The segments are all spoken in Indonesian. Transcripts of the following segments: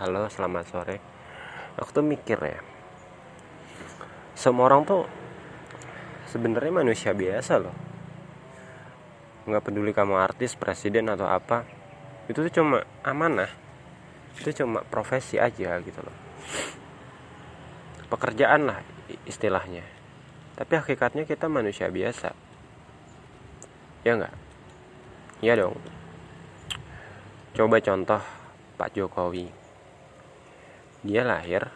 Halo, selamat sore. Aku tuh mikir ya. Semua orang tuh sebenarnya manusia biasa loh. Nggak peduli kamu artis, presiden atau apa. Itu tuh cuma amanah. Itu cuma profesi aja gitu loh. Pekerjaan lah istilahnya. Tapi hakikatnya kita manusia biasa. Ya nggak? Iya dong. Coba contoh Pak Jokowi. Dia lahir,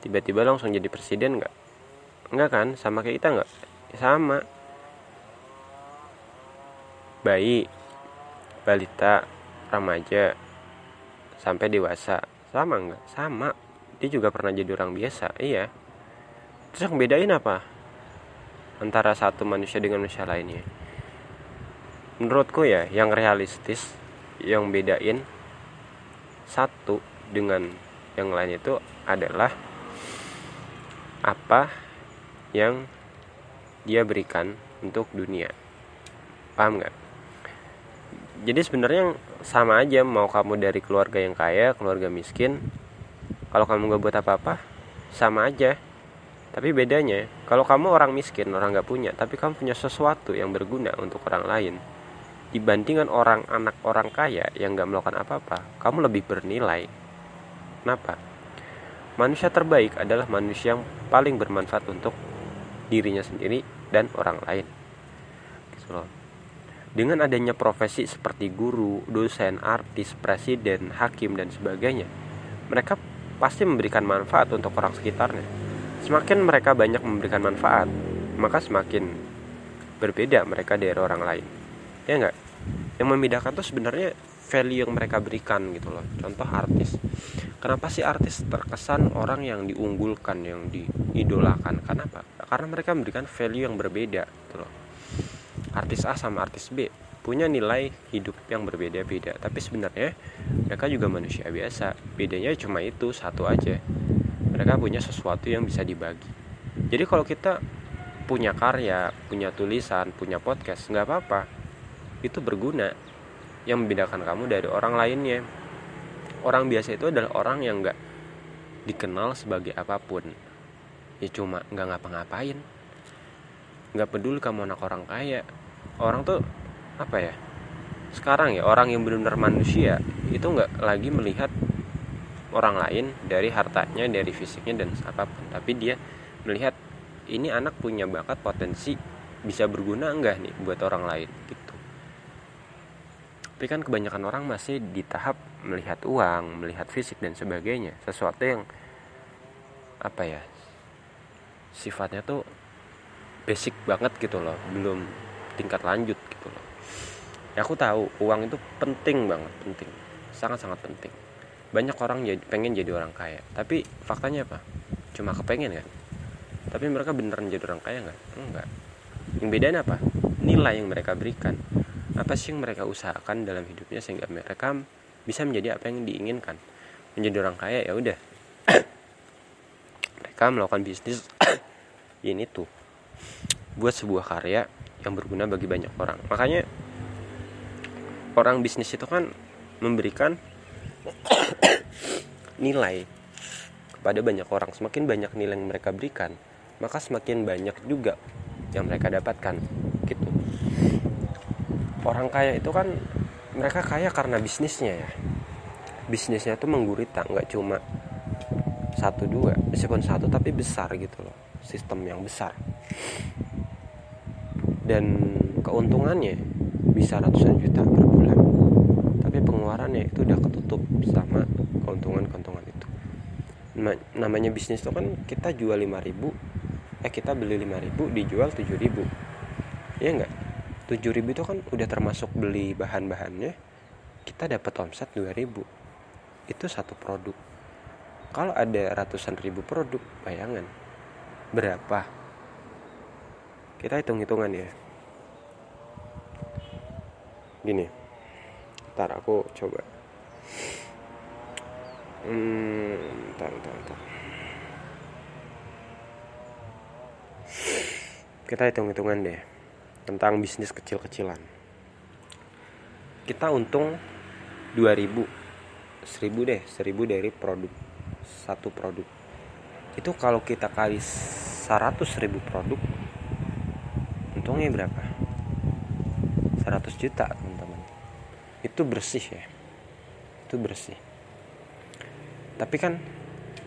tiba-tiba langsung jadi presiden nggak? Nggak kan? Sama kayak kita nggak? Ya, sama. Bayi, balita, remaja, sampai dewasa. Sama nggak? Sama. Dia juga pernah jadi orang biasa, iya. Terus yang bedain apa? Antara satu manusia dengan manusia lainnya. Menurutku ya, yang realistis, yang bedain satu dengan yang lain itu adalah apa yang dia berikan untuk dunia. Paham nggak? Jadi sebenarnya sama aja mau kamu dari keluarga yang kaya keluarga miskin kalau kamu nggak buat apa-apa sama aja. Tapi bedanya kalau kamu orang miskin orang nggak punya tapi kamu punya sesuatu yang berguna untuk orang lain dibandingkan orang anak orang kaya yang nggak melakukan apa-apa kamu lebih bernilai kenapa? Manusia terbaik adalah manusia yang paling bermanfaat untuk dirinya sendiri dan orang lain. Gitu dengan adanya profesi seperti guru, dosen, artis, presiden, hakim, dan sebagainya, mereka pasti memberikan manfaat untuk orang sekitarnya. Semakin mereka banyak memberikan manfaat, maka semakin berbeda mereka dari orang lain. Ya enggak yang membedakan tuh sebenarnya value yang mereka berikan gitu loh. Contoh artis kenapa sih artis terkesan orang yang diunggulkan yang diidolakan. Kenapa karena mereka memberikan value yang berbeda gitu artis A sama artis B punya nilai hidup yang berbeda-beda. Tapi sebenarnya mereka juga manusia biasa. Bedanya cuma itu satu aja. Mereka punya sesuatu yang bisa dibagi. Jadi kalau kita punya karya punya tulisan punya podcast nggak apa-apa. Itu berguna. Yang membedakan kamu dari orang lainnya orang biasa itu adalah orang yang nggak dikenal sebagai apa pun. Ya cuma nggak ngapa-ngapain. Nggak peduli kamu anak orang kaya. Orang tuh apa ya sekarang ya orang yang benar-benar manusia itu nggak lagi melihat orang lain dari hartanya dari fisiknya dan apa pun. Tapi dia melihat ini anak punya bakat potensi bisa berguna enggak nih buat orang lain? Gitu tapi kan kebanyakan orang masih di tahap melihat uang, melihat fisik dan sebagainya. Sesuatu yang apa ya? Sifatnya tuh basic banget gitu loh, belum tingkat lanjut gitu loh. Ya aku tahu uang itu penting banget, penting. Sangat-sangat penting. Banyak orang jadi, pengen jadi orang kaya, tapi faktanya apa? Cuma kepengen kan? Tapi mereka beneran jadi orang kaya nggak? Enggak. Yang bedanya apa? Nilai yang mereka berikan apa sih yang mereka usahakan dalam hidupnya sehingga mereka bisa menjadi apa yang diinginkan? Menjadi orang kaya ya udah. Mereka melakukan bisnis ini tuh buat sebuah karya yang berguna bagi banyak orang. Makanya orang bisnis itu kan memberikan nilai kepada banyak orang. Semakin banyak nilai yang mereka berikan maka semakin banyak juga yang mereka dapatkan gitu orang kaya itu kan mereka kaya karena bisnisnya ya. Bisnisnya itu menggurita nggak cuma satu dua meskipun satu tapi besar gitu loh sistem yang besar. Dan keuntungannya bisa ratusan juta per bulan tapi pengeluarannya itu udah ketutup sama keuntungan-keuntungan itu. Namanya bisnis itu kan kita jual 5000 eh kita beli 5000 dijual 7000 ya enggak 7000 itu kan udah termasuk beli bahan-bahannya kita dapat omset 2000 itu satu produk. Kalau ada ratusan ribu produk bayangan berapa? Kita hitung-hitungan ya. Gini ntar aku coba. Hmm ntar ntar ntar. Kita hitung-hitungan deh tentang bisnis kecil-kecilan. Kita untung 2000 seribu deh seribu dari produk satu produk. Itu kalau kita kali seratus ribu produk untungnya berapa? 100 juta teman-teman. Itu bersih ya. Itu bersih. Tapi kan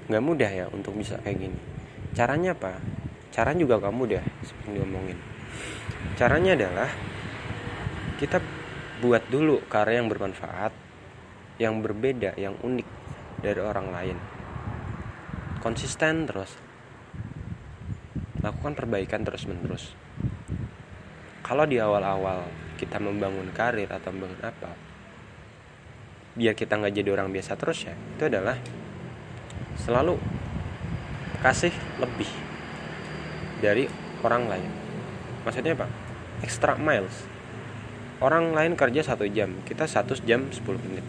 nggak mudah ya untuk bisa kayak gini. Caranya apa? Caranya juga gak mudah seperti diomongin caranya adalah kita buat dulu karya yang bermanfaat yang berbeda yang unik dari orang lain. Konsisten terus. Lakukan perbaikan terus menerus kalau di awal-awal kita membangun karir atau membangun apa biar kita nggak jadi orang biasa terus ya itu adalah selalu kasih lebih dari orang lain maksudnya apa? Extra miles. Orang lain kerja satu jam kita satu jam 10 menit.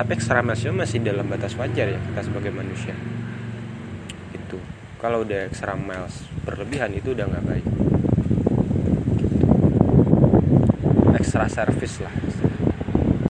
Tapi extra milesnya masih dalam batas wajar ya kita sebagai manusia. Itu kalau udah extra miles berlebihan itu udah nggak baik. Extra service lah